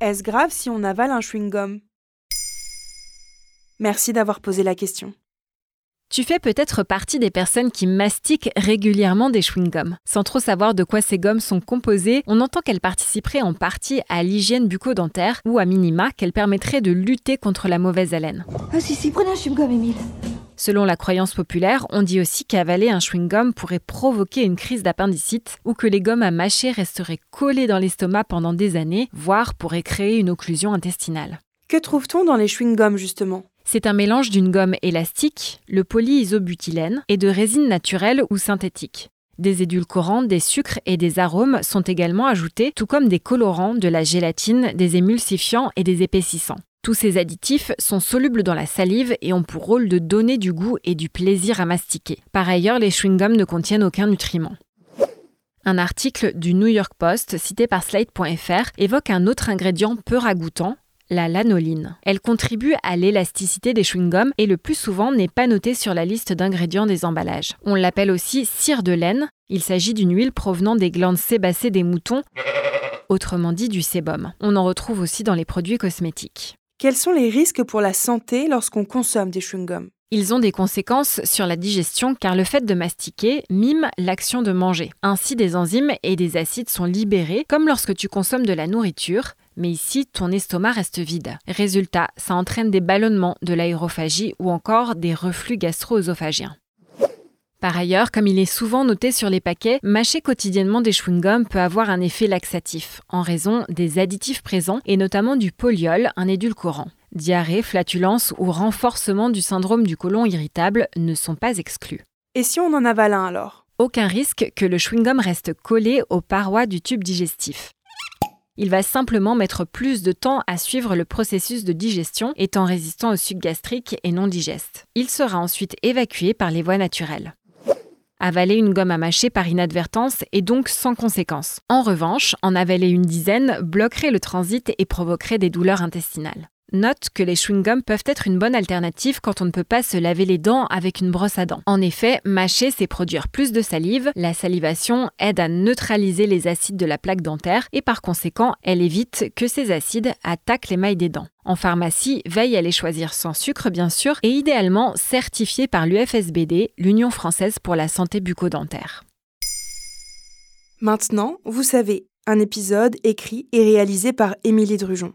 Est-ce grave si on avale un chewing-gum? Merci d'avoir posé la question. Tu fais peut-être partie des personnes qui mastiquent régulièrement des chewing-gums. Sans trop savoir de quoi ces gommes sont composées, on entend qu'elles participeraient en partie à l'hygiène bucco-dentaire ou à minima qu'elles permettraient de lutter contre la mauvaise haleine. Ah si si, prenez un chewing-gum, Émile. Selon la croyance populaire, on dit aussi qu'avaler un chewing-gum pourrait provoquer une crise d'appendicite ou que les gommes à mâcher resteraient collées dans l'estomac pendant des années, voire pourraient créer une occlusion intestinale. Que trouve-t-on dans les chewing-gums justement? C'est un mélange d'une gomme élastique, le polyisobutylène, et de résine naturelle ou synthétique. Des édulcorants, des sucres et des arômes sont également ajoutés, tout comme des colorants, de la gélatine, des émulsifiants et des épaississants. Tous ces additifs sont solubles dans la salive et ont pour rôle de donner du goût et du plaisir à mastiquer. Par ailleurs, les chewing-gums ne contiennent aucun nutriment. Un article du New York Post cité par Slate.fr évoque un autre ingrédient peu ragoûtant, la lanoline. Elle contribue à l'élasticité des chewing-gums et le plus souvent n'est pas notée sur la liste d'ingrédients des emballages. On l'appelle aussi cire de laine. Il s'agit d'une huile provenant des glandes sébacées des moutons, autrement dit du sébum. On en retrouve aussi dans les produits cosmétiques. Quels sont les risques pour la santé lorsqu'on consomme des chewing-gums? Ils ont des conséquences sur la digestion car le fait de mastiquer mime l'action de manger. Ainsi, des enzymes et des acides sont libérés comme lorsque tu consommes de la nourriture, mais ici, ton estomac reste vide. Résultat, ça entraîne des ballonnements, de l'aérophagie ou encore des reflux gastro-œsophagiens. Par ailleurs, comme il est souvent noté sur les paquets, mâcher quotidiennement des chewing-gums peut avoir un effet laxatif, en raison des additifs présents et notamment du poliol, un édulcorant. Diarrhée, flatulence ou renforcement du syndrome du côlon irritable ne sont pas exclus. Et si on en avale un alors? Aucun risque que le chewing-gum reste collé aux parois du tube digestif. Il va simplement mettre plus de temps à suivre le processus de digestion, étant résistant au suc gastrique et non digeste. Il sera ensuite évacué par les voies naturelles. Avaler une gomme à mâcher par inadvertance est donc sans conséquence. En revanche, en avaler une dizaine bloquerait le transit et provoquerait des douleurs intestinales. Note que les chewing-gums peuvent être une bonne alternative quand on ne peut pas se laver les dents avec une brosse à dents. En effet, mâcher, c'est produire plus de salive. La salivation aide à neutraliser les acides de la plaque dentaire et par conséquent, elle évite que ces acides attaquent l'émail des dents. En pharmacie, veille à les choisir sans sucre bien sûr et idéalement certifiés par l'UFSBD, l'Union française pour la santé bucco-dentaire. Maintenant, vous savez, un épisode écrit et réalisé par Émilie Drujon.